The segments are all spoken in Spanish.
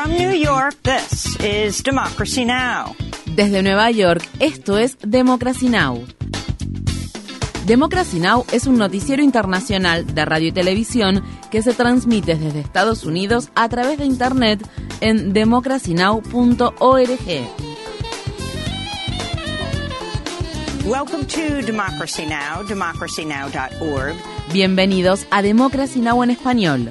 From New York, this is Democracy Now! Desde Nueva York, esto es Democracy Now! Democracy Now! es un noticiero internacional de radio y televisión que se transmite desde Estados Unidos a través de Internet en democracynow.org. Welcome to Democracy Now!, democracynow.org. Bienvenidos a Democracy Now! en español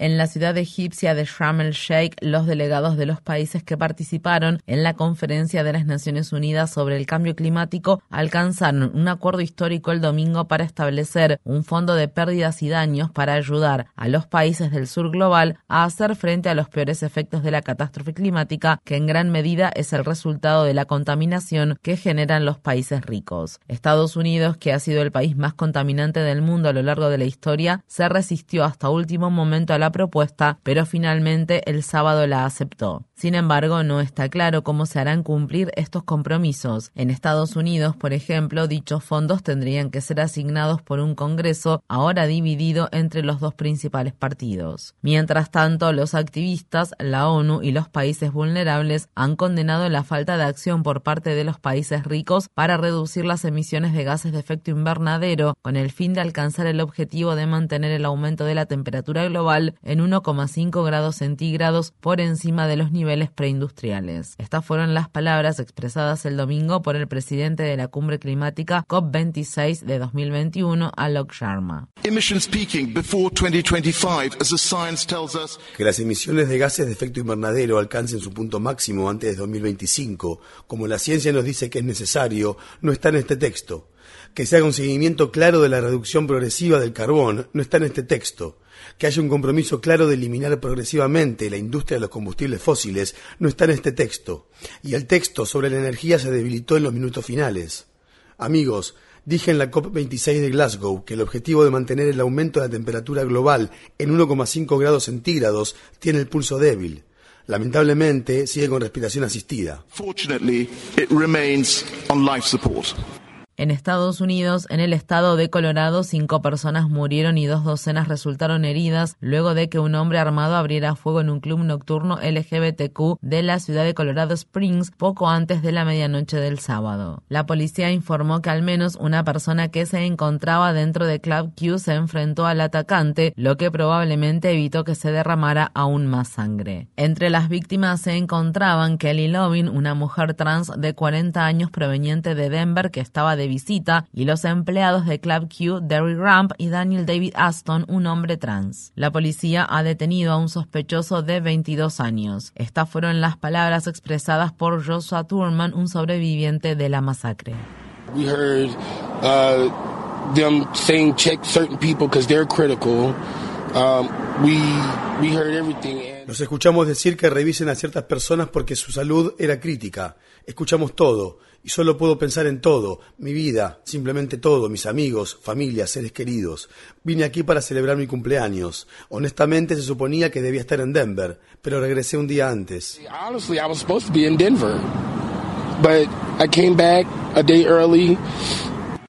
En la ciudad egipcia de Sharm el Sheikh, los delegados de los países que participaron en la conferencia de las Naciones Unidas sobre el cambio climático alcanzaron un acuerdo histórico el domingo para establecer un fondo de pérdidas y daños para ayudar a los países del sur global a hacer frente a los peores efectos de la catástrofe climática, que en gran medida es el resultado de la contaminación que generan los países ricos. Estados Unidos, que ha sido el país más contaminante del mundo a lo largo de la historia, se resistió hasta último momento a la propuesta, pero finalmente el sábado la aceptó. Sin embargo, no está claro cómo se harán cumplir estos compromisos. En Estados Unidos, por ejemplo, dichos fondos tendrían que ser asignados por un Congreso ahora dividido entre los dos principales partidos. Mientras tanto, los activistas, la ONU y los países vulnerables han condenado la falta de acción por parte de los países ricos para reducir las emisiones de gases de efecto invernadero con el fin de alcanzar el objetivo de mantener el aumento de la temperatura global en 1,5 grados centígrados por encima de los niveles preindustriales. Estas fueron las palabras expresadas el domingo por el presidente de la cumbre climática COP26 de 2021, Alok Sharma. Que las emisiones de gases de efecto invernadero alcancen su punto máximo antes de 2025, como la ciencia nos dice que es necesario, no está en este texto. Que se haga un seguimiento claro de la reducción progresiva del carbón, no está en este texto que haya un compromiso claro de eliminar progresivamente la industria de los combustibles fósiles no está en este texto, y el texto sobre la energía se debilitó en los minutos finales. Amigos, dije en la COP26 de Glasgow que el objetivo de mantener el aumento de la temperatura global en 1,5 grados centígrados tiene el pulso débil. Lamentablemente, sigue con respiración asistida. En Estados Unidos, en el estado de Colorado, cinco personas murieron y dos docenas resultaron heridas luego de que un hombre armado abriera fuego en un club nocturno LGBTQ de la ciudad de Colorado Springs poco antes de la medianoche del sábado. La policía informó que al menos una persona que se encontraba dentro de Club Q se enfrentó al atacante, lo que probablemente evitó que se derramara aún más sangre. Entre las víctimas se encontraban Kelly Lovin, una mujer trans de 40 años proveniente de Denver que estaba de visita y los empleados de Club Q, Derry Ramp y Daniel David Aston, un hombre trans. La policía ha detenido a un sospechoso de 22 años. Estas fueron las palabras expresadas por Joshua Turman, un sobreviviente de la masacre. We heard uh, them saying check certain people because they're critical. Um, we, we heard everything. Los escuchamos decir que revisen a ciertas personas porque su salud era crítica. Escuchamos todo y solo puedo pensar en todo, mi vida, simplemente todo, mis amigos, familia, seres queridos. Vine aquí para celebrar mi cumpleaños. Honestamente se suponía que debía estar en Denver, pero regresé un día antes. Honestly, I was supposed to be in Denver. But I came back a day early.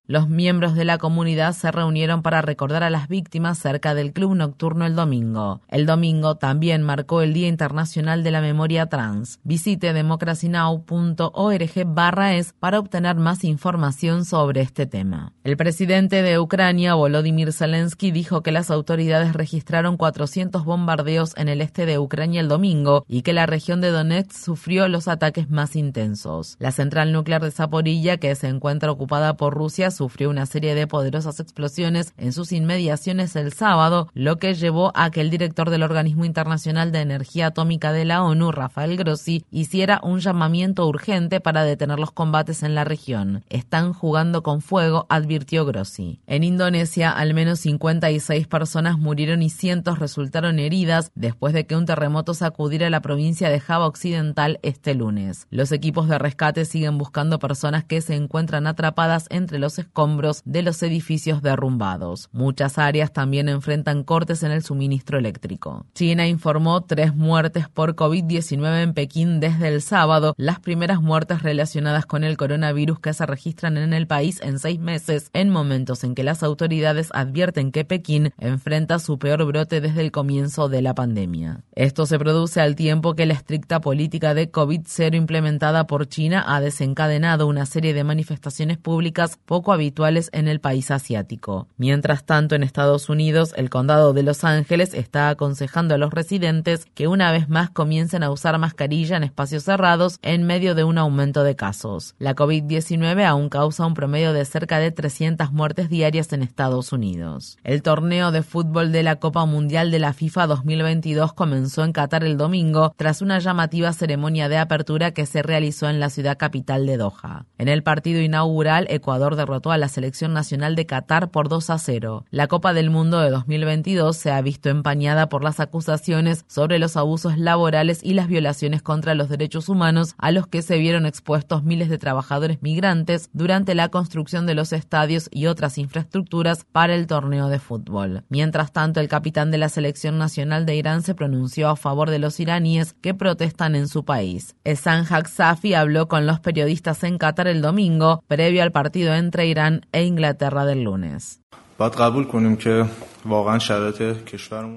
Los miembros de la comunidad se reunieron para recordar a las víctimas cerca del club nocturno el domingo. El domingo también marcó el Día Internacional de la Memoria Trans. Visite democracynow.org barra es para obtener más información sobre este tema. El presidente de Ucrania, Volodymyr Zelensky, dijo que las autoridades registraron 400 bombardeos en el este de Ucrania el domingo y que la región de Donetsk sufrió los ataques más intensos. La central nuclear de Zaporilla, que se encuentra ocupada por Rusia, sufrió una serie de poderosas explosiones en sus inmediaciones el sábado, lo que llevó a que el director del Organismo Internacional de Energía Atómica de la ONU, Rafael Grossi, hiciera un llamamiento urgente para detener los combates en la región. Están jugando con fuego, advirtió Grossi. En Indonesia, al menos 56 personas murieron y cientos resultaron heridas después de que un terremoto sacudiera la provincia de Java Occidental este lunes. Los equipos de rescate siguen buscando personas que se encuentran atrapadas entre los escombros de los edificios derrumbados. Muchas áreas también enfrentan cortes en el suministro eléctrico. China informó tres muertes por COVID-19 en Pekín desde el sábado, las primeras muertes relacionadas con el coronavirus que se registran en el país en seis meses, en momentos en que las autoridades advierten que Pekín enfrenta su peor brote desde el comienzo de la pandemia. Esto se produce al tiempo que la estricta política de COVID-0 implementada por China ha desencadenado una serie de manifestaciones públicas poco habituales en el país asiático. Mientras tanto, en Estados Unidos, el condado de Los Ángeles está aconsejando a los residentes que una vez más comiencen a usar mascarilla en espacios cerrados en medio de un aumento de casos. La COVID-19 aún causa un promedio de cerca de 300 muertes diarias en Estados Unidos. El torneo de fútbol de la Copa Mundial de la FIFA 2022 comenzó en Qatar el domingo tras una llamativa ceremonia de apertura que se realizó en la ciudad capital de Doha. En el partido inaugural, Ecuador derrotó a la selección nacional de Qatar por 2 a 0. La Copa del Mundo de 2022 se ha visto empañada por las acusaciones sobre los abusos laborales y las violaciones contra los derechos humanos a los que se vieron expuestos miles de trabajadores migrantes durante la construcción de los estadios y otras infraestructuras para el torneo de fútbol. Mientras tanto, el capitán de la selección nacional de Irán se pronunció a favor de los iraníes que protestan en su país. Esan Safi habló con los periodistas en Qatar el domingo, previo al partido entre Irán e Inglaterra del lunes.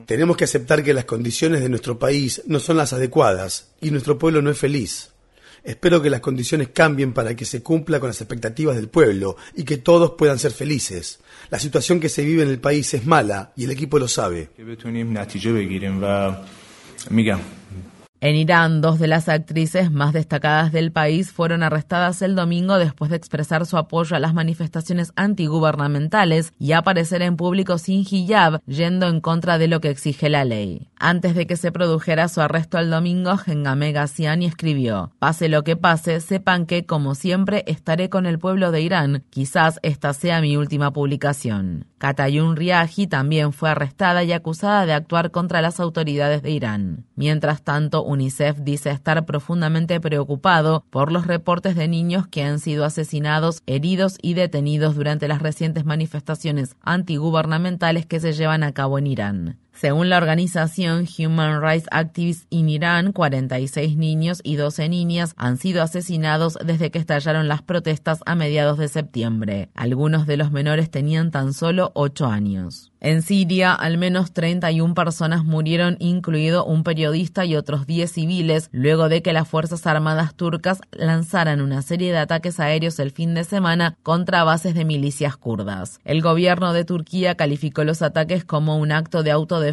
Tenemos que aceptar que las condiciones de nuestro país no son las adecuadas y nuestro pueblo no es feliz. Espero que las condiciones cambien para que se cumpla con las expectativas del pueblo y que todos puedan ser felices. La situación que se vive en el país es mala y el equipo lo sabe. En Irán, dos de las actrices más destacadas del país fueron arrestadas el domingo después de expresar su apoyo a las manifestaciones antigubernamentales y aparecer en público sin hijab, yendo en contra de lo que exige la ley. Antes de que se produjera su arresto el domingo, Hengame Ghaziani escribió: Pase lo que pase, sepan que, como siempre, estaré con el pueblo de Irán. Quizás esta sea mi última publicación. Katayun Riahi también fue arrestada y acusada de actuar contra las autoridades de Irán. Mientras tanto, UNICEF dice estar profundamente preocupado por los reportes de niños que han sido asesinados, heridos y detenidos durante las recientes manifestaciones antigubernamentales que se llevan a cabo en Irán. Según la organización Human Rights Activists in Irán, 46 niños y 12 niñas han sido asesinados desde que estallaron las protestas a mediados de septiembre. Algunos de los menores tenían tan solo 8 años. En Siria, al menos 31 personas murieron, incluido un periodista y otros 10 civiles, luego de que las Fuerzas Armadas turcas lanzaran una serie de ataques aéreos el fin de semana contra bases de milicias kurdas. El gobierno de Turquía calificó los ataques como un acto de autodefensa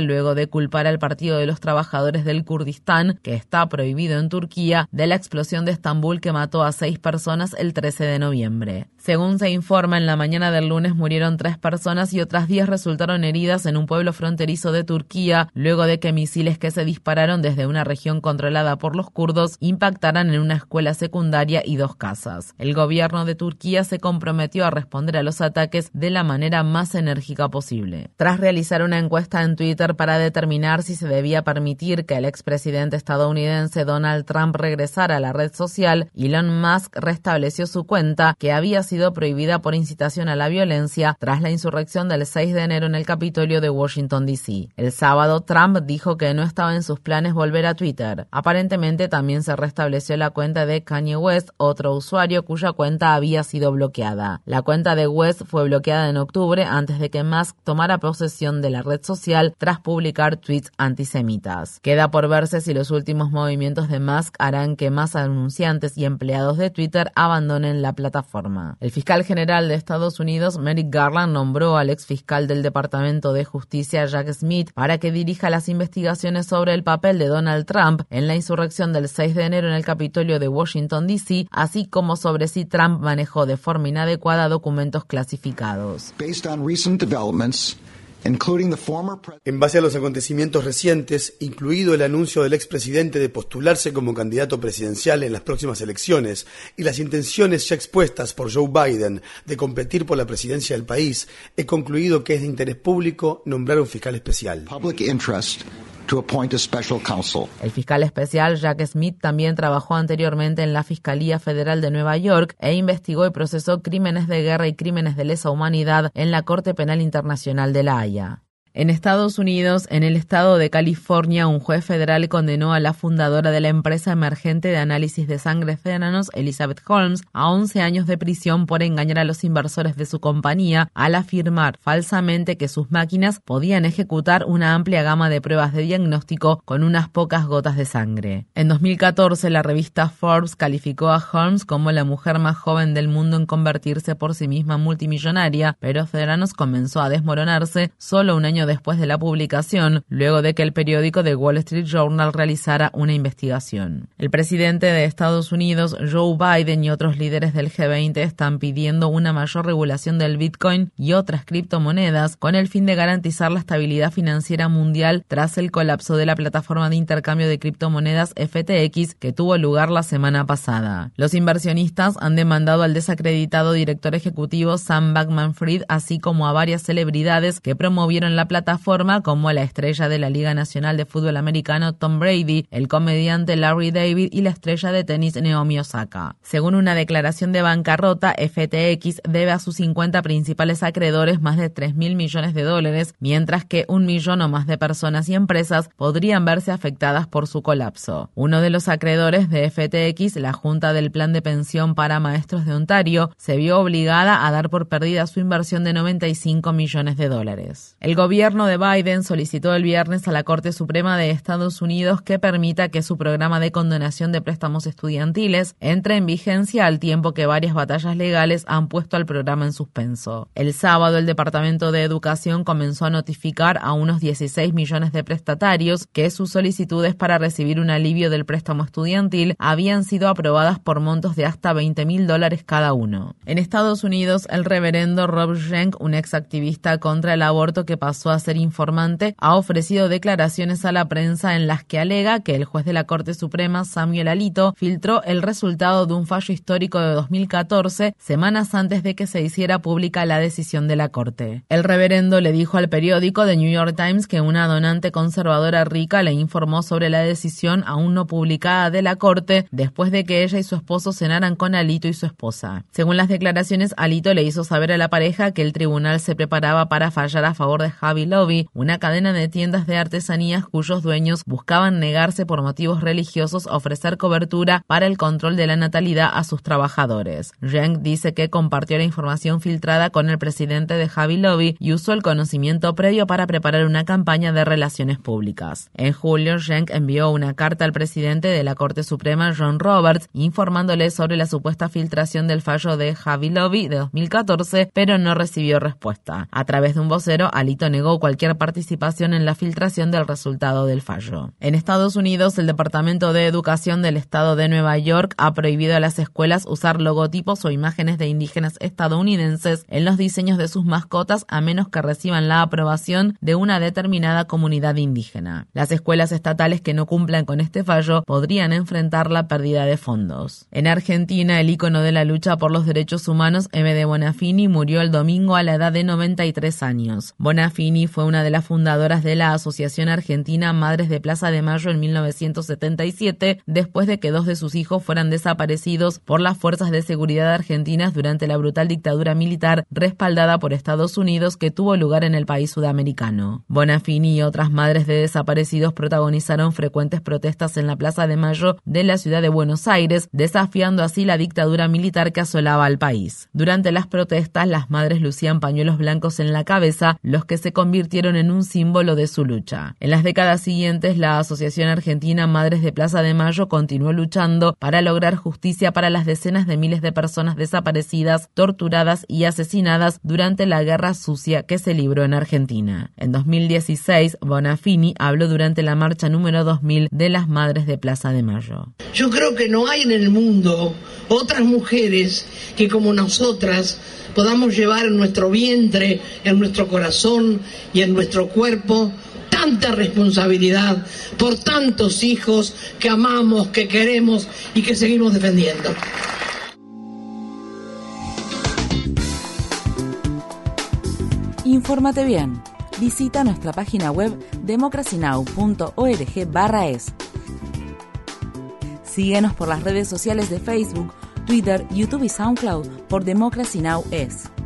luego de culpar al Partido de los Trabajadores del Kurdistán, que está prohibido en Turquía, de la explosión de Estambul que mató a seis personas el 13 de noviembre. Según se informa, en la mañana del lunes murieron tres personas y otras diez resultaron heridas en un pueblo fronterizo de Turquía luego de que misiles que se dispararon desde una región controlada por los kurdos impactaran en una escuela secundaria y dos casas. El gobierno de Turquía se comprometió a responder a los ataques de la manera más enérgica posible. Tras realizar una encuesta en Twitter para determinar si se debía permitir que el expresidente estadounidense Donald Trump regresara a la red social, Elon Musk restableció su cuenta que había sido prohibida por incitación a la violencia tras la insurrección del 6 de enero en el Capitolio de Washington, D.C. El sábado, Trump dijo que no estaba en sus planes volver a Twitter. Aparentemente también se restableció la cuenta de Kanye West, otro usuario cuya cuenta había sido bloqueada. La cuenta de West fue bloqueada en octubre antes de que Musk tomara posesión de la red social tras publicar tweets antisemitas. Queda por verse si los últimos movimientos de Musk harán que más anunciantes y empleados de Twitter abandonen la plataforma. El fiscal general de Estados Unidos, Merrick Garland, nombró al ex fiscal del Departamento de Justicia, Jack Smith, para que dirija las investigaciones sobre el papel de Donald Trump en la insurrección del 6 de enero en el Capitolio de Washington, D.C., así como sobre si Trump manejó de forma inadecuada documentos clasificados. En base a los acontecimientos recientes, incluido el anuncio del expresidente de postularse como candidato presidencial en las próximas elecciones y las intenciones ya expuestas por Joe Biden de competir por la presidencia del país, he concluido que es de interés público nombrar un fiscal especial. El fiscal especial Jack Smith también trabajó anteriormente en la Fiscalía Federal de Nueva York e investigó y procesó crímenes de guerra y crímenes de lesa humanidad en la Corte Penal Internacional de La Haya. En Estados Unidos, en el estado de California, un juez federal condenó a la fundadora de la empresa emergente de análisis de sangre Theranos, Elizabeth Holmes, a 11 años de prisión por engañar a los inversores de su compañía al afirmar falsamente que sus máquinas podían ejecutar una amplia gama de pruebas de diagnóstico con unas pocas gotas de sangre. En 2014, la revista Forbes calificó a Holmes como la mujer más joven del mundo en convertirse por sí misma multimillonaria, pero Theranos comenzó a desmoronarse solo un año después de la publicación, luego de que el periódico The Wall Street Journal realizara una investigación. El presidente de Estados Unidos, Joe Biden, y otros líderes del G20 están pidiendo una mayor regulación del Bitcoin y otras criptomonedas con el fin de garantizar la estabilidad financiera mundial tras el colapso de la plataforma de intercambio de criptomonedas FTX que tuvo lugar la semana pasada. Los inversionistas han demandado al desacreditado director ejecutivo Sam Bankman-Fried, así como a varias celebridades que promovieron la plataforma como la estrella de la Liga Nacional de Fútbol Americano Tom Brady, el comediante Larry David y la estrella de tenis Naomi Osaka. Según una declaración de bancarrota, FTX debe a sus 50 principales acreedores más de 3 mil millones de dólares, mientras que un millón o más de personas y empresas podrían verse afectadas por su colapso. Uno de los acreedores de FTX, la Junta del Plan de Pensión para Maestros de Ontario, se vio obligada a dar por perdida su inversión de 95 millones de dólares. El gobierno gobierno de Biden solicitó el viernes a la Corte Suprema de Estados Unidos que permita que su programa de condonación de préstamos estudiantiles entre en vigencia al tiempo que varias batallas legales han puesto al programa en suspenso. El sábado el Departamento de Educación comenzó a notificar a unos 16 millones de prestatarios que sus solicitudes para recibir un alivio del préstamo estudiantil habían sido aprobadas por montos de hasta 20 mil dólares cada uno. En Estados Unidos, el reverendo Rob Schenck, un ex activista contra el aborto que pasó a ser informante, ha ofrecido declaraciones a la prensa en las que alega que el juez de la Corte Suprema, Samuel Alito, filtró el resultado de un fallo histórico de 2014, semanas antes de que se hiciera pública la decisión de la Corte. El reverendo le dijo al periódico The New York Times que una donante conservadora rica le informó sobre la decisión aún no publicada de la Corte después de que ella y su esposo cenaran con Alito y su esposa. Según las declaraciones, Alito le hizo saber a la pareja que el tribunal se preparaba para fallar a favor de Javi Lobby, una cadena de tiendas de artesanías cuyos dueños buscaban negarse por motivos religiosos a ofrecer cobertura para el control de la natalidad a sus trabajadores. Zheng dice que compartió la información filtrada con el presidente de Javi Lobby y usó el conocimiento previo para preparar una campaña de relaciones públicas. En julio, Zheng envió una carta al presidente de la Corte Suprema, John Roberts, informándole sobre la supuesta filtración del fallo de Javi Lobby de 2014, pero no recibió respuesta. A través de un vocero, Alito negó cualquier participación en la filtración del resultado del fallo. En Estados Unidos, el Departamento de Educación del Estado de Nueva York ha prohibido a las escuelas usar logotipos o imágenes de indígenas estadounidenses en los diseños de sus mascotas a menos que reciban la aprobación de una determinada comunidad indígena. Las escuelas estatales que no cumplan con este fallo podrían enfrentar la pérdida de fondos. En Argentina, el ícono de la lucha por los derechos humanos, M. de Bonafini, murió el domingo a la edad de 93 años. Bonafini fue una de las fundadoras de la Asociación Argentina Madres de Plaza de Mayo en 1977, después de que dos de sus hijos fueran desaparecidos por las fuerzas de seguridad argentinas durante la brutal dictadura militar respaldada por Estados Unidos que tuvo lugar en el país sudamericano. Bonafini y otras madres de desaparecidos protagonizaron frecuentes protestas en la Plaza de Mayo de la ciudad de Buenos Aires, desafiando así la dictadura militar que asolaba al país. Durante las protestas, las madres lucían pañuelos blancos en la cabeza, los que se convirtieron en un símbolo de su lucha. En las décadas siguientes, la Asociación Argentina Madres de Plaza de Mayo continuó luchando para lograr justicia para las decenas de miles de personas desaparecidas, torturadas y asesinadas durante la guerra sucia que se libró en Argentina. En 2016, Bonafini habló durante la marcha número 2000 de las Madres de Plaza de Mayo. Yo creo que no hay en el mundo otras mujeres que como nosotras podamos llevar en nuestro vientre, en nuestro corazón y en nuestro cuerpo tanta responsabilidad por tantos hijos que amamos, que queremos y que seguimos defendiendo. Infórmate bien. visita nuestra página web democracynow.org/es. Síguenos por las redes sociales de Facebook, Twitter, YouTube y SoundCloud por Democracy Now! es.